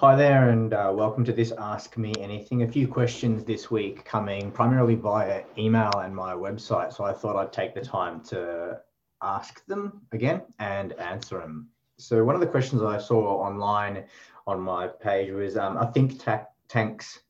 Hi there, and uh, welcome to this Ask Me Anything. A few questions this week coming primarily via email and my website. So I thought I'd take the time to ask them again and answer them. So one of the questions I saw online on my page was, um, I think ta- tanks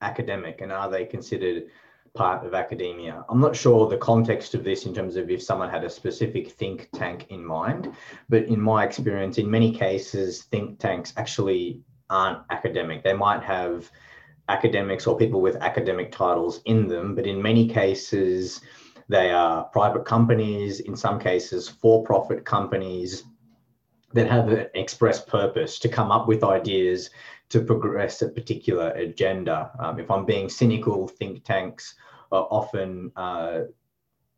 academic and are they considered part of academia. I'm not sure the context of this in terms of if someone had a specific think tank in mind, but in my experience, in many cases, think tanks actually aren't academic. They might have academics or people with academic titles in them, but in many cases, they are private companies, in some cases, for profit companies that have an express purpose to come up with ideas to progress a particular agenda. Um, if I'm being cynical, think tanks are often uh,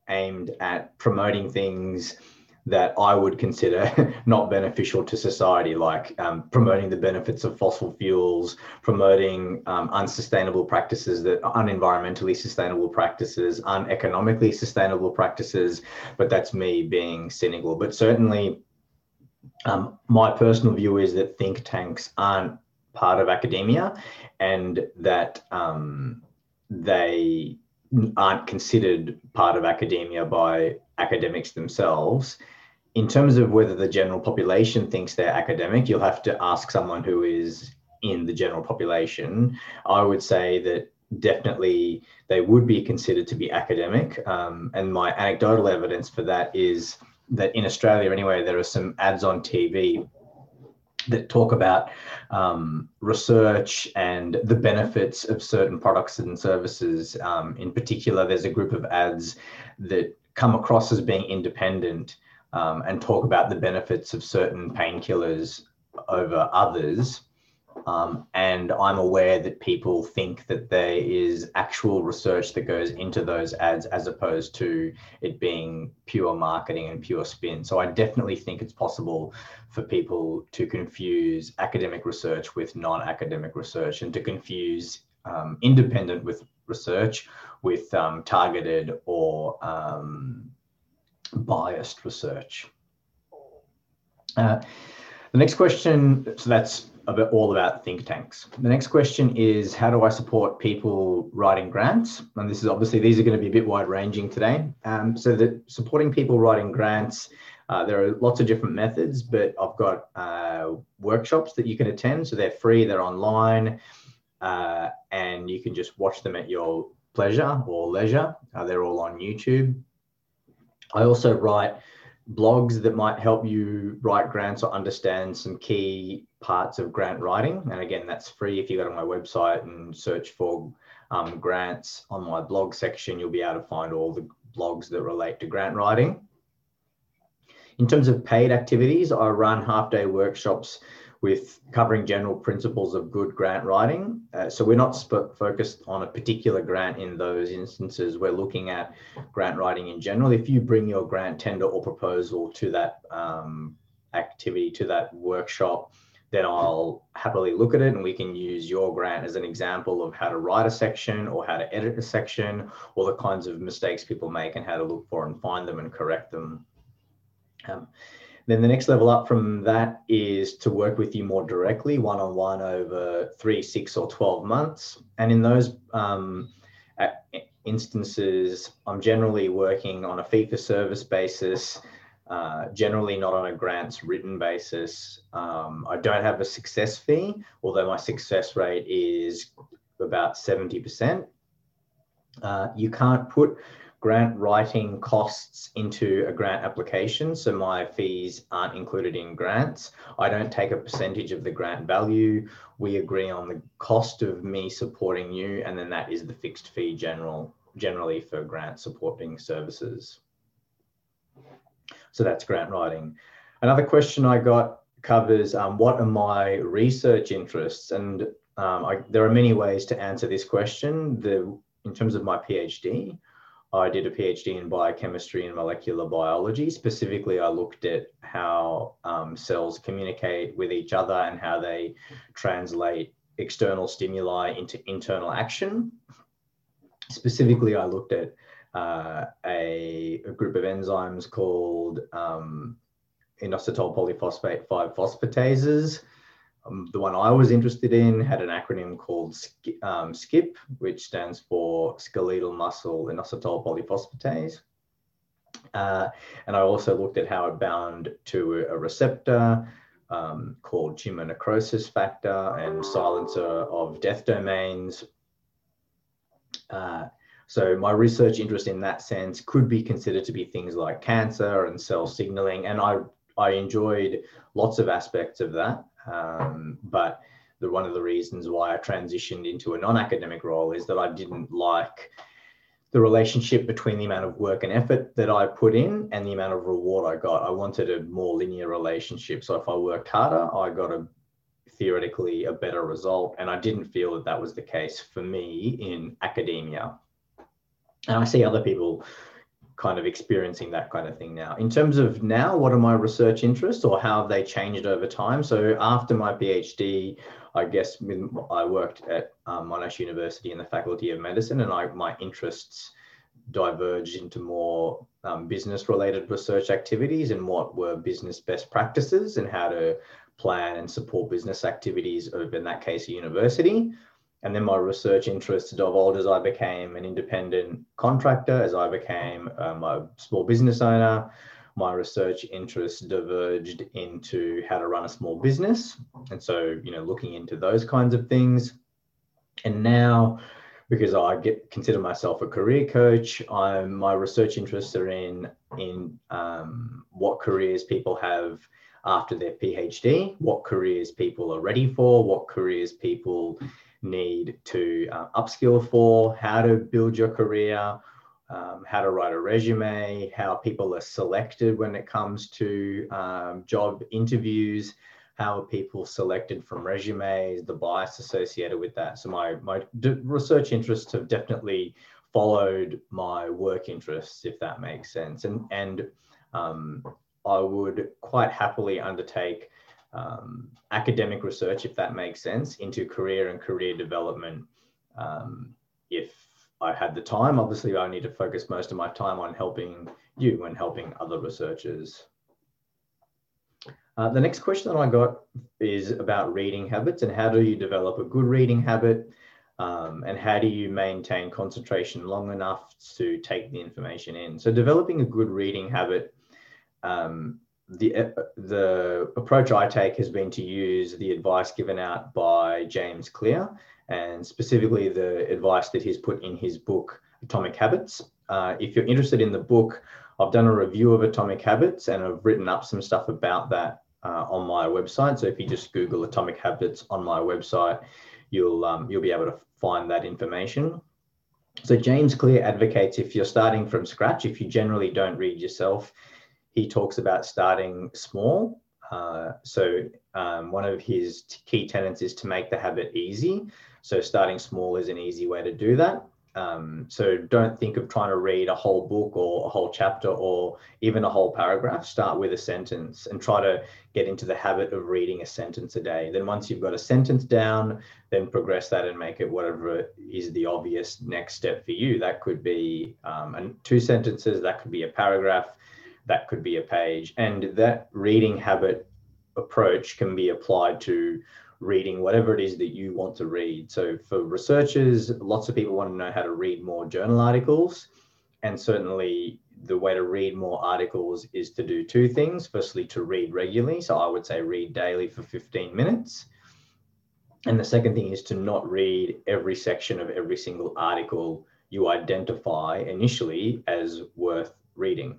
aimed at promoting things that I would consider not beneficial to society, like um, promoting the benefits of fossil fuels, promoting um, unsustainable practices that unenvironmentally sustainable practices, uneconomically sustainable practices. But that's me being cynical. But certainly, um, my personal view is that think tanks aren't part of academia and that um, they aren't considered part of academia by academics themselves. In terms of whether the general population thinks they're academic, you'll have to ask someone who is in the general population. I would say that definitely they would be considered to be academic. Um, and my anecdotal evidence for that is that in Australia, anyway, there are some ads on TV that talk about um, research and the benefits of certain products and services. Um, in particular, there's a group of ads that come across as being independent um, and talk about the benefits of certain painkillers over others. Um, and I'm aware that people think that there is actual research that goes into those ads as opposed to it being pure marketing and pure spin. So I definitely think it's possible for people to confuse academic research with non academic research and to confuse um, independent with research with um, targeted or um, biased research. Uh, the next question, so that's about all about think tanks. The next question is how do I support people writing grants? And this is obviously these are going to be a bit wide ranging today. Um, so that supporting people writing grants, uh, there are lots of different methods, but I've got uh, workshops that you can attend. So they're free, they're online, uh, and you can just watch them at your pleasure or leisure. Uh, they're all on YouTube. I also write blogs that might help you write grants or understand some key parts of grant writing. And again, that's free if you go to my website and search for um, grants on my blog section, you'll be able to find all the blogs that relate to grant writing. In terms of paid activities, I run half day workshops with covering general principles of good grant writing. Uh, so we're not focused on a particular grant in those instances. We're looking at grant writing in general. If you bring your grant tender or proposal to that um, activity, to that workshop, then I'll happily look at it and we can use your grant as an example of how to write a section or how to edit a section or the kinds of mistakes people make and how to look for and find them and correct them. Um, then the next level up from that is to work with you more directly, one on one over three, six, or 12 months. And in those um, instances, I'm generally working on a fee for service basis, uh, generally not on a grants written basis. Um, I don't have a success fee, although my success rate is about 70%. Uh, you can't put grant writing costs into a grant application. So my fees aren't included in grants. I don't take a percentage of the grant value. We agree on the cost of me supporting you, and then that is the fixed fee general generally for grant supporting services. So that's grant writing. Another question I got covers um, what are my research interests? And um, I, there are many ways to answer this question. The, in terms of my PhD, I did a PhD in biochemistry and molecular biology. Specifically, I looked at how um, cells communicate with each other and how they translate external stimuli into internal action. Specifically, I looked at uh, a, a, group of enzymes called um, inositol polyphosphate 5 phosphatases. Um, the one I was interested in had an acronym called um, SKIP, which stands for skeletal muscle inositol polyphosphatase. Uh, and I also looked at how it bound to a receptor um, called tumor necrosis factor and silencer of death domains. Uh, so my research interest in that sense could be considered to be things like cancer and cell signaling. And I, I enjoyed lots of aspects of that. Um, but the, one of the reasons why I transitioned into a non-academic role is that I didn't like the relationship between the amount of work and effort that I put in and the amount of reward I got. I wanted a more linear relationship. So if I worked harder, I got a theoretically a better result. And I didn't feel that that was the case for me in academia. And I see other people kind of experiencing that kind of thing now. In terms of now, what are my research interests or how have they changed over time? So after my PhD, I guess I worked at um, Monash University in the Faculty of Medicine, and I, my interests diverged into more um, business related research activities and what were business best practices and how to plan and support business activities of, in that case, a university. And then my research interests divulged as I became an independent contractor, as I became um, a small business owner, my research interests diverged into how to run a small business. And so, you know, looking into those kinds of things. And now, because I get consider myself a career coach, I'm my research interests are in in um, what careers people have after their PhD, what careers people are ready for, what careers people need to uh, upskill for, how to build your career, um, how to write a resume, how people are selected when it comes to um, job interviews, how are people selected from resumes, the bias associated with that. So my, my research interests have definitely followed my work interests, if that makes sense. And, and um, I would quite happily undertake um, academic research, if that makes sense, into career and career development um, if I had the time. Obviously, I need to focus most of my time on helping you and helping other researchers. Uh, the next question that I got is about reading habits and how do you develop a good reading habit um, and how do you maintain concentration long enough to take the information in. So developing a good reading habit, um, the, uh, the approach I take has been to use the advice given out by James Clear and specifically the advice that he's put in his book, Atomic Habits. Uh, if you're interested in the book, I've done a review of Atomic Habits and I've written up some stuff about that uh, on my website. So if you just Google Atomic Habits on my website, you'll um, you'll be able to find that information. So James Clear advocates if you're starting from scratch, if you generally don't read yourself, he talks about starting small. Uh, so um, one of his key tenets is to make the habit easy. So starting small is an easy way to do that. Um, so don't think of trying to read a whole book or a whole chapter or even a whole paragraph. Start with a sentence and try to get into the habit of reading a sentence a day. Then once you've got a sentence down, then progress that and make it whatever is the obvious next step for you. That could be um, two sentences, that could be a paragraph, that could be a page. And that reading habit approach can be applied to reading whatever it is that you want to read. So for researchers, lots of people want to know how to read more journal articles. And certainly the way to read more articles is to do two things. Firstly, to read regularly. So I would say read daily for 15 minutes. And the second thing is to not read every section of every single article you identify initially as worth reading.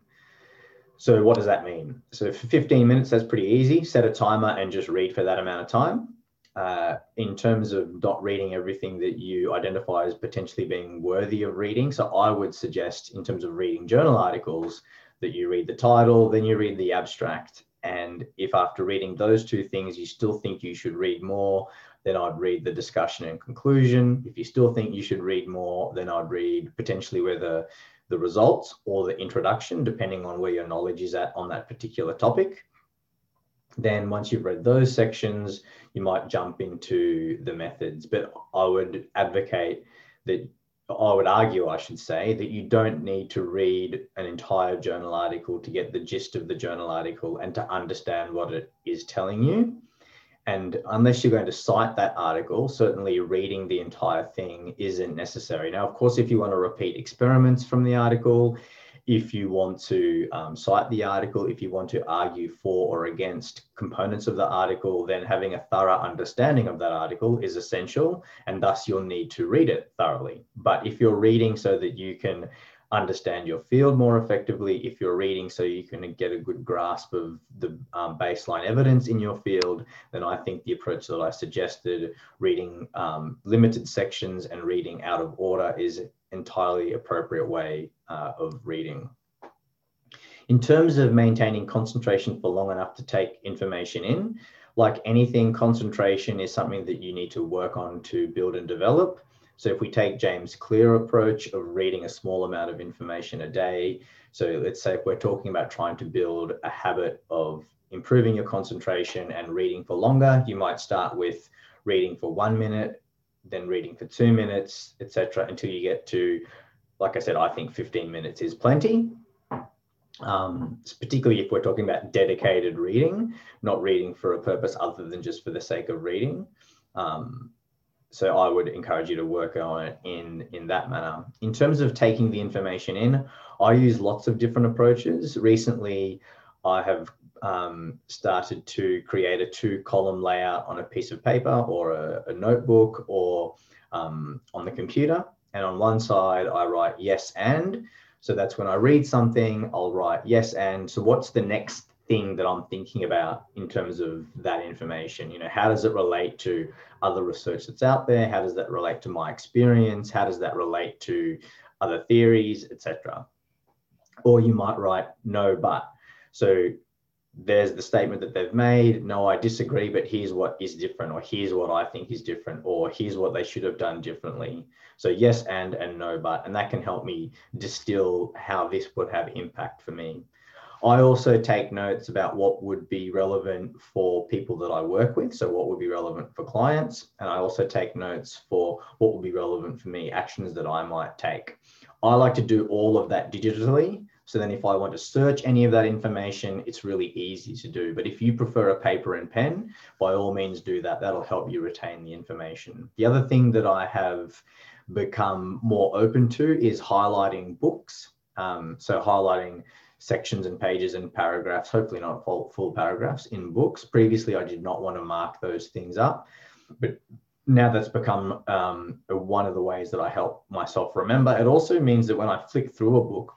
So what does that mean? So for 15 minutes, that's pretty easy. Set a timer and just read for that amount of time uh, in terms of not reading everything that you identify as potentially being worthy of reading. So I would suggest, in terms of reading journal articles, that you read the title, then you read the abstract. And if after reading those two things you still think you should read more, then I'd read the discussion and conclusion. If you still think you should read more, then I'd read potentially whether the results or the introduction, depending on where your knowledge is at on that particular topic. Then once you've read those sections, you might jump into the methods. But I would advocate that, I would argue, I should say, that you don't need to read an entire journal article to get the gist of the journal article and to understand what it is telling you. And unless you're going to cite that article, certainly reading the entire thing isn't necessary. Now, of course, if you want to repeat experiments from the article, if you want to um, cite the article, if you want to argue for or against components of the article, then having a thorough understanding of that article is essential, and thus you'll need to read it thoroughly. But if you're reading so that you can understand your field more effectively, if you're reading so you can get a good grasp of the um, baseline evidence in your field, then I think the approach that I suggested, reading um, limited sections and reading out of order, is entirely appropriate way uh, of reading. In terms of maintaining concentration for long enough to take information in, like anything, concentration is something that you need to work on to build and develop. So if we take James Clear approach of reading a small amount of information a day, so let's say if we're talking about trying to build a habit of improving your concentration and reading for longer, you might start with reading for one minute, then reading for two minutes, etc., until you get to, like I said, I think 15 minutes is plenty. Um, particularly if we're talking about dedicated reading, not reading for a purpose other than just for the sake of reading. Um, so I would encourage you to work on it in in that manner. In terms of taking the information in, I use lots of different approaches. Recently, I have um, started to create a two column layout on a piece of paper or a, a notebook or um, on the computer. And on one side, I write yes and. So that's when I read something, I'll write yes and. So what's the next thing that I'm thinking about in terms of that information. You know, how does it relate to other research that's out there? How does that relate to my experience? How does that relate to other theories, etc. Or you might write no, but. So there's the statement that they've made. No, I disagree, but here's what is different, or here's what I think is different, or here's what they should have done differently. So yes, and and no, but, and that can help me distill how this would have impact for me. I also take notes about what would be relevant for people that I work with. So, what would be relevant for clients. And I also take notes for what would be relevant for me, actions that I might take. I like to do all of that digitally. So then if I want to search any of that information, it's really easy to do. But if you prefer a paper and pen, by all means do that. That'll help you retain the information. The other thing that I have become more open to is highlighting books. Um, so highlighting sections and pages and paragraphs, hopefully not full, full paragraphs in books. Previously, I did not want to mark those things up, but now that's become um, one of the ways that I help myself remember. It also means that when I flick through a book,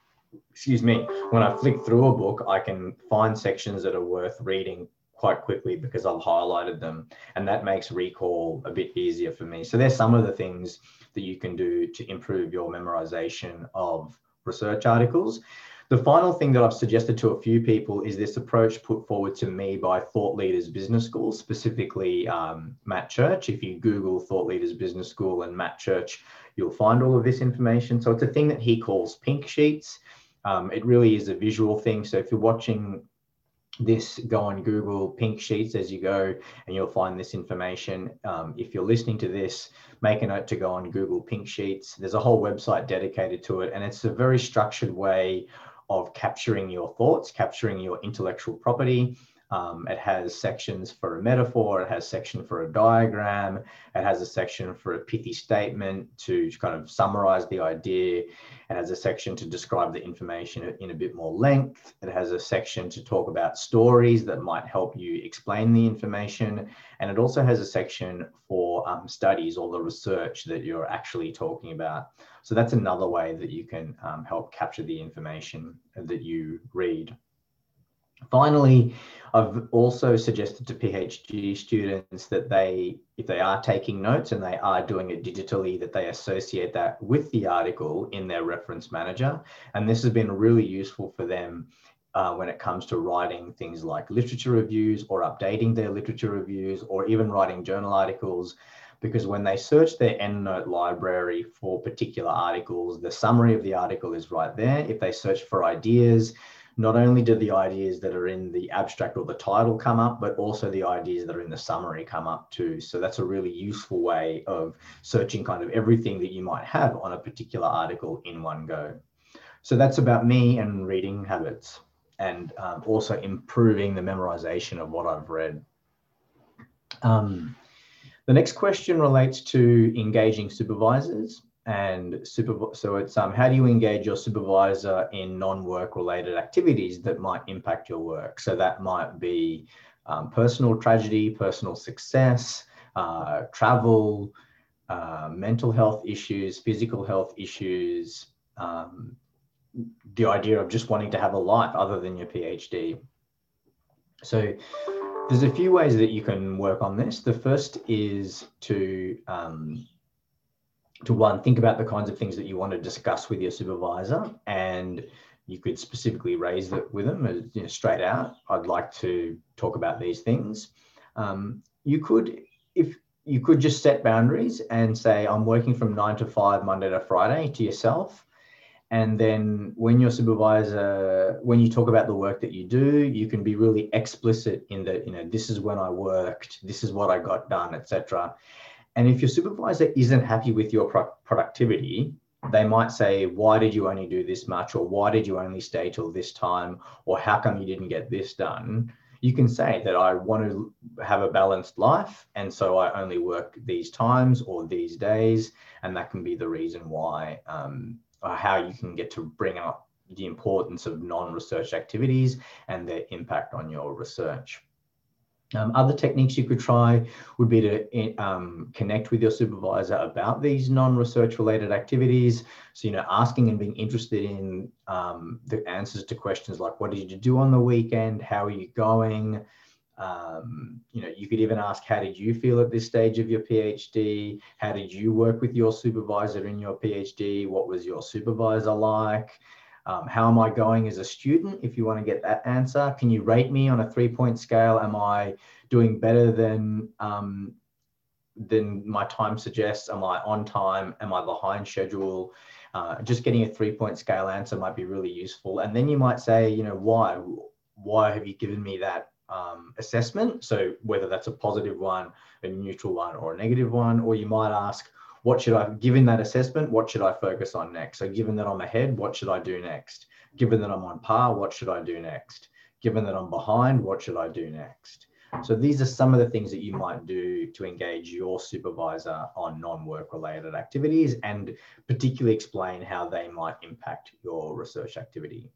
excuse me, when I flick through a book, I can find sections that are worth reading quite quickly because I've highlighted them. And that makes recall a bit easier for me. So there's some of the things that you can do to improve your memorization of research articles. The final thing that I've suggested to a few people is this approach put forward to me by Thought Leaders Business School, specifically um, Matt Church. If you Google Thought Leaders Business School and Matt Church, you'll find all of this information. So it's a thing that he calls pink sheets. Um, it really is a visual thing. So if you're watching this, go on Google pink sheets as you go, and you'll find this information. Um, if you're listening to this, make a note to go on Google pink sheets. There's a whole website dedicated to it, and it's a very structured way of capturing your thoughts, capturing your intellectual property, um, it has sections for a metaphor, it has section for a diagram, it has a section for a pithy statement to kind of summarize the idea, it has a section to describe the information in a bit more length, it has a section to talk about stories that might help you explain the information, and it also has a section for um, studies or the research that you're actually talking about. So that's another way that you can um, help capture the information that you read. Finally, I've also suggested to PhD students that they, if they are taking notes and they are doing it digitally, that they associate that with the article in their reference manager. And this has been really useful for them uh, when it comes to writing things like literature reviews or updating their literature reviews or even writing journal articles. Because when they search their EndNote library for particular articles, the summary of the article is right there. If they search for ideas, not only do the ideas that are in the abstract or the title come up, but also the ideas that are in the summary come up too. So that's a really useful way of searching kind of everything that you might have on a particular article in one go. So that's about me and reading habits and um, also improving the memorization of what I've read. Um, the next question relates to engaging supervisors and super, so it's um, how do you engage your supervisor in non-work related activities that might impact your work? So that might be um, personal tragedy personal success uh, travel uh, mental health issues physical health issues um, the idea of just wanting to have a life other than your phd so there's a few ways that you can work on this. The first is to um, to one, think about the kinds of things that you want to discuss with your supervisor and you could specifically raise that with them as, you know, straight out. I'd like to talk about these things. Um, you could, if you could just set boundaries and say, I'm working from nine to five, Monday to Friday to yourself. And then when your supervisor, when you talk about the work that you do, you can be really explicit in that, you know, this is when I worked, this is what I got done, etc. And if your supervisor isn't happy with your pro- productivity, they might say, Why did you only do this much? Or why did you only stay till this time? Or how come you didn't get this done? You can say that I want to have a balanced life. And so I only work these times or these days. And that can be the reason why, um, or how you can get to bring up the importance of non research activities and their impact on your research. Um, other techniques you could try would be to um, connect with your supervisor about these non-research related activities. So, you know, asking and being interested in um, the answers to questions like, what did you do on the weekend? How are you going? Um, you know, you could even ask, how did you feel at this stage of your PhD? How did you work with your supervisor in your PhD? What was your supervisor like? Um, how am I going as a student? If you want to get that answer, can you rate me on a three point scale? Am I doing better than um, than my time suggests? Am I on time? Am I behind schedule? Uh, just getting a three point scale answer might be really useful. And then you might say, you know, why? Why have you given me that um, assessment? So whether that's a positive one, a neutral one, or a negative one, or you might ask, what should I, given that assessment, what should I focus on next? So given that I'm ahead, what should I do next? Given that I'm on par, what should I do next? Given that I'm behind, what should I do next? So these are some of the things that you might do to engage your supervisor on non-work related activities and particularly explain how they might impact your research activity.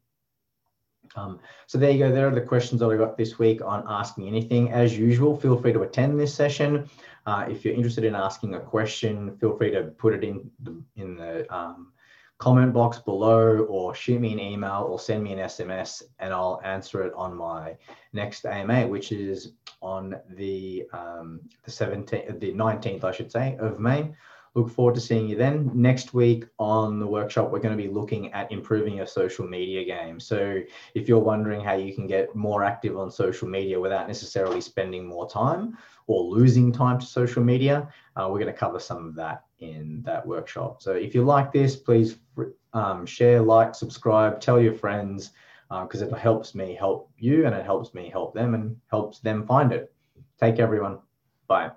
Um, so there you go. There are the questions that I got this week on asking anything. As usual, feel free to attend this session. Uh, if you're interested in asking a question, feel free to put it in the, in the um, comment box below or shoot me an email or send me an SMS and I'll answer it on my next AMA, which is on the, um, the 17th, the 19th, I should say, of May. Look forward to seeing you then. Next week on the workshop, we're going to be looking at improving your social media game. So if you're wondering how you can get more active on social media without necessarily spending more time or losing time to social media, uh, we're going to cover some of that in that workshop. So if you like this, please um, share, like, subscribe, tell your friends, because uh, it helps me help you and it helps me help them and helps them find it. Take care, everyone. Bye.